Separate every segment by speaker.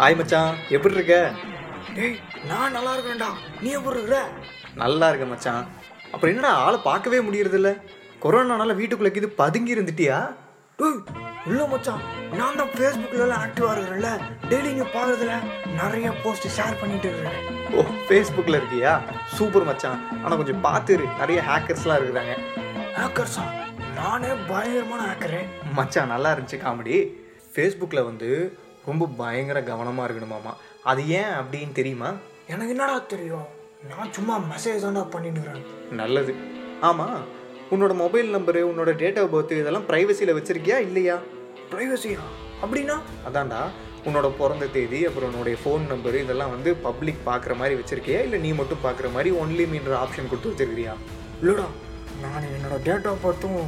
Speaker 1: Hi மச்சான். எப்படி இருக்க
Speaker 2: டேய் நான் நல்லா இருக்கேன்டா நீ எப்படி இருக்கிற
Speaker 1: நல்லா இருக்க மச்சான். அப்புறம் என்னடா ஆளை பார்க்கவே முடியறதில்ல? கொரோனானால வீட்டுக்குள்ள இது பதுங்கி இருந்துட்டியா?
Speaker 2: டேய் இல்லை மச்சான். நான் தான் ஃபேஸ்புக்கில் எல்லாம் ஆக்டிவாக இருக்கிறேன்ல. டெய்லி நீ பார்க்கறதுல நிறைய போஸ்ட் ஷேர் பண்ணிட்டு இருக்கிறேன்.
Speaker 1: ஓ ஃபேஸ்புக்கில் இருக்கியா? சூப்பர் மச்சான். ஆனால் கொஞ்சம் பார்த்து இரு. நிறைய ஹேக்கர்ஸ்லாம் இருக்கிறாங்க.
Speaker 2: ஹேக்கர்ஸா நானே பயங்கரமான ஹேக்கரு
Speaker 1: மச்சான் நல்லா இருந்துச்சு காமெடி. ஃபேஸ்புக்கில் வந்து ரொம்ப பயங்கர கவனமாக இருக்கணுமாமா அது ஏன் அப்படின்னு தெரியுமா?
Speaker 2: எனக்கு என்னடா தெரியும்? நான் சும்மா மெசேஜ் தான்டா பண்ணிட்டு இருக்கிறேன்
Speaker 1: நல்லது. ஆமாம் உன்னோட மொபைல் நம்பரு உன்னோட டேட் ஆஃப் பர்த் இதெல்லாம் ப்ரைவசியில் வச்சிருக்கியா இல்லையா?
Speaker 2: ப்ரைவசியா அப்படின்னா?
Speaker 1: அதான்டா உன்னோட பிறந்த தேதி அப்புறம் உன்னுடைய ஃபோன் நம்பர் இதெல்லாம் வந்து பப்ளிக் பார்க்குற மாதிரி வச்சிருக்கியா? இல்லை நீ மட்டும் பார்க்குற மாதிரி ஒன்லி மீன்ற ஆப்ஷன் கொடுத்து வச்சிருக்கிறியா?
Speaker 2: இல்லைடா நான் என்னோட டேட் ஆஃப் பர்த்தும்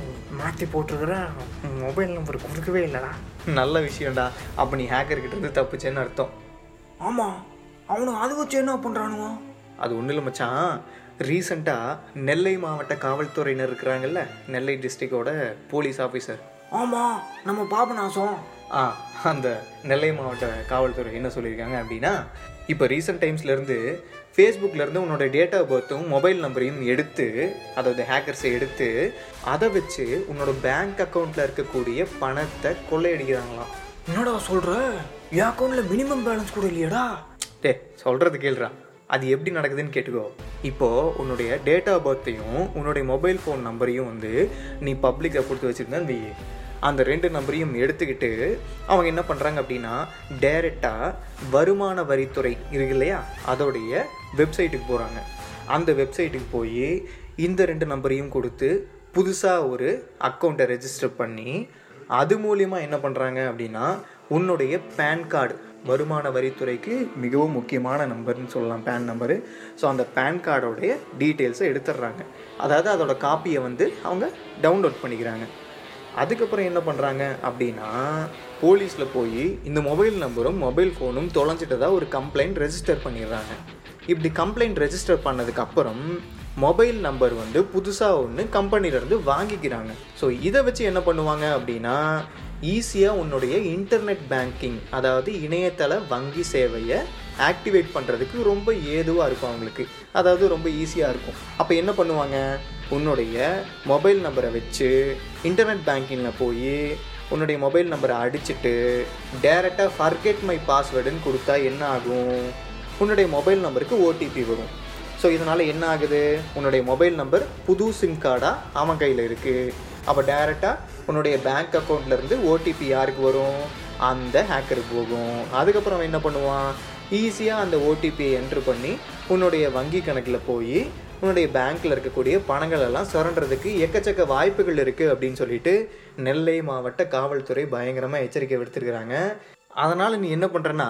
Speaker 2: மாற்றி போட்டிருக்கிறேன். மொபைல் நம்பர் கொடுக்கவே இல்லைடா.
Speaker 1: நல்ல விஷயம்டா. அப்போ நீ ஹேக்கர்கிட்ட இருந்து தப்புச்சேன்னு அர்த்தம்.
Speaker 2: ஆமாம் அவனுக்கு அதை வச்சு என்ன பண்ணுறானுங்க
Speaker 1: அது ஒன்றும் இல்லை மச்சான். ரீசண்டாக நெல்லை மாவட்ட காவல்துறையினர் இருக்கிறாங்கல்ல நெல்லை டிஸ்ட்ரிக்டோட போலீஸ் ஆஃபீஸர்
Speaker 2: ஆமாம் நம்ம பாபநாசம்.
Speaker 1: ஆ அந்த நெல்லை மாவட்ட காவல்துறை என்ன சொல்லியிருக்காங்க அப்படின்னா இப்போ ரீசெண்ட் டைம்ஸ்லேருந்து ஃபேஸ்புக்லேருந்து உன்னோட டேட் ஆஃப் பர்த்தும் மொபைல் நம்பரையும் எடுத்து அதாவது ஹேக்கர்ஸை எடுத்து அதை வச்சு உன்னோட பேங்க் அக்கௌண்ட்டில் இருக்கக்கூடிய பணத்தை கொள்ளையடிக்கிறாங்களாம்.
Speaker 2: என்னடா சொல்கிற என் அக்கௌண்ட்டில் மினிமம் பேலன்ஸ் கூட இல்லையாடா.
Speaker 1: டே சொல்கிறது கேள்றா அது எப்படி நடக்குதுன்னு கேட்டுக்கோ. இப்போது உன்னுடைய டேட் ஆஃப் பர்த்தையும் உன்னுடைய மொபைல் ஃபோன் நம்பரையும் வந்து நீ பப்ளிக்காக கொடுத்து வச்சுருந்தா வை அந்த ரெண்டு நம்பரையும் எடுத்துக்கிட்டு அவங்க என்ன பண்ணுறாங்க அப்படின்னா டைரெக்டாக வருமான வரித்துறை இருக்கு இல்லையா? அதோடைய வெப்சைட்டுக்கு போகிறாங்க அந்த வெப்சைட்டுக்கு போய் இந்த ரெண்டு நம்பரையும் கொடுத்து புதுசாக ஒரு அக்கௌண்ட்டை ரெஜிஸ்டர் பண்ணி அது மூலியமாக என்ன பண்ணுறாங்க அப்படின்னா உன்னுடைய பேன் கார்டு வருமான வரித்துறைக்கு மிகவும் முக்கியமான நம்பர்னு சொல்லலாம் பேன் நம்பரு ஸோ அந்த பேன் கார்டோடைய டீட்டெயில்ஸை எடுத்துடுறாங்க. அதாவது அதோட காப்பியை வந்து அவங்க டவுன்லோட் பண்ணிக்கிறாங்க. அதுக்கப்புறம் என்ன பண்ணுறாங்க அப்படின்னா போலீஸில் போய் இந்த மொபைல் நம்பரும் மொபைல் ஃபோனும் தொலைஞ்சிட்டதாக ஒரு கம்ப்ளைண்ட் ரெஜிஸ்டர் பண்ணிடுறாங்க. இப்படி கம்ப்ளைண்ட் ரெஜிஸ்டர் பண்ணதுக்கப்புறம் மொபைல் நம்பர் வந்து புதுசாக ஒன்று கம்பெனிலேருந்து வாங்கிக்கிறாங்க. ஸோ இதை வச்சு என்ன பண்ணுவாங்க அப்படின்னா ஈஸியாக உன்னுடைய இன்டர்நெட் பேங்கிங் அதாவது இணையதள வங்கி சேவையை ஆக்டிவேட் பண்ணுறதுக்கு ரொம்ப ஏதுவாக இருக்கும் அவங்களுக்கு. அதாவது ரொம்ப ஈஸியாக இருக்கும். அப்போ என்ன பண்ணுவாங்க? உன்னுடைய மொபைல் நம்பரை வச்சு இன்டர்நெட் பேங்கிங்கில் போய் உன்னுடைய மொபைல் நம்பரை அடிச்சுட்டு டேரெக்டாக ஃபர்கெட் மை பாஸ்வேர்டுன்னு கொடுத்தா என்ன ஆகும்? உன்னுடைய மொபைல் நம்பருக்கு ஓடிபி வரும். ஸோ இதனால் என்ன ஆகுது? உன்னுடைய மொபைல் நம்பர் புது சிம் கார்டாக அவன் கையில் இருக்குது அப்போ டேரெக்டாக உன்னுடைய பேங்க் அக்கௌண்ட்லேருந்து ஓடிபி யாருக்கு வரும்? அந்த ஹேக்கருக்கு போகும். அதுக்கப்புறம் அவன் என்ன பண்ணுவான்? ஈஸியாக அந்த ஓடிபியை என்ட்ரு பண்ணி உன்னுடைய வங்கி கணக்கில் போய் உன்னுடைய பேங்க்கில் இருக்கக்கூடிய பணங்கள் எல்லாம் சுரண்டுறதுக்கு எக்கச்சக்க வாய்ப்புகள் இருக்குது அப்படின்னு சொல்லிட்டு நெல்லை மாவட்ட காவல்துறை பயங்கரமாக எச்சரிக்கை விடுத்திருக்கிறாங்க. அதனால் நீ என்ன பண்ணுறன்னா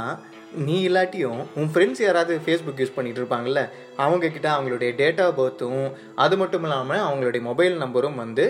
Speaker 1: நீ இல்லாட்டியும் உன் ஃப்ரெண்ட்ஸ் யாராவது ஃபேஸ்புக் யூஸ் பண்ணிகிட்டு இருப்பாங்கல்ல அவங்கக்கிட்ட அவங்களுடைய டேட் ஆஃப் பர்த்தும் அது மட்டும் இல்லாமல் அவங்களுடைய மொபைல் நம்பரும் வந்து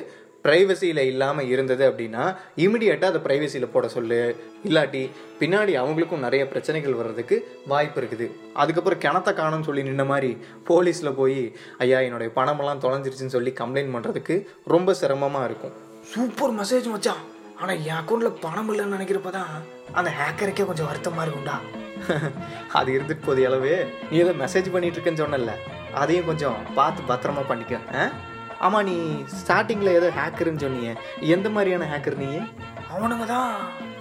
Speaker 1: ப்ரைவசியில் இல்லாமல் இருந்தது அப்படின்னா இமிடியேட்டாக அதை ப்ரைவசியில் போட சொல்லு. இல்லாட்டி பின்னாடி அவங்களுக்கும் நிறைய பிரச்சனைகள் வர்றதுக்கு வாய்ப்பு இருக்குது. அதுக்கப்புறம் கிணத்த காணும்னு சொல்லி நின்ன மாதிரி போலீஸில் போய் ஐயா என்னுடைய பணமெல்லாம் தொலைஞ்சிருச்சுன்னு சொல்லி கம்ப்ளைண்ட் பண்ணுறதுக்கு ரொம்ப சிரமமாக இருக்கும்.
Speaker 2: சூப்பர் மெசேஜ் மச்சான். ஆனால் என் அக்கௌண்ட்டில் பணம் இல்லைன்னு நினைக்கிறப்ப தான் அந்த ஹேக்கருக்கே கொஞ்சம் வருத்தமாக இருக்கும்டா.
Speaker 1: அது இருந்துட்டு போதிய அளவு நீ ஏதோ மெசேஜ் பண்ணிட்டு இருக்கேன்னு சொன்னல அதையும் கொஞ்சம் பார்த்து பத்திரமா பண்ணிக்க ஆ? ஆமா நீ ஸ்டார்டிங்கில் ஏதோ ஹேக்கர்னு சொன்னீங்க எந்த மாதிரியான ஹேக்கர் நீ?
Speaker 2: அவனுங்க தான்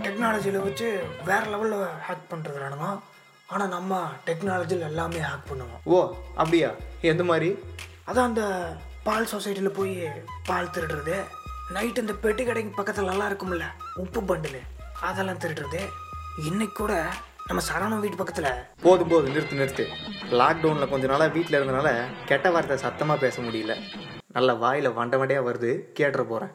Speaker 2: டெக்னாலஜியில் வச்சு வேற லெவலில் ஹேக் பண்ணுறதுறானுங்க ஆனால் நம்ம டெக்னாலஜியில் எல்லாமே ஹேக் பண்ணுவோம்.
Speaker 1: ஓ அப்படியா? எந்த மாதிரி?
Speaker 2: அதான் அந்த பால் சொசைட்டியில் போய் பால் திருடுறது. நைட் இந்த பெட்டி கடைக்கு பக்கத்தில் எல்லாம் இருக்கும்ல உப்பு பண்டில். அதெல்லாம் திருடுறது. இன்னைக்கு கூட நம்ம சரவணன் வீட்டு பக்கத்தில்.
Speaker 1: போதும் போதும் நிறுத்து நிறுத்து. லாக்டவுனில் கொஞ்ச நாளாக வீட்டில் இருந்தனால கெட்ட வார்த்தை சத்தமாக பேச முடியல. நல்ல வாயில் வண்டமடையாக வருது கேட்டுற போகிறேன்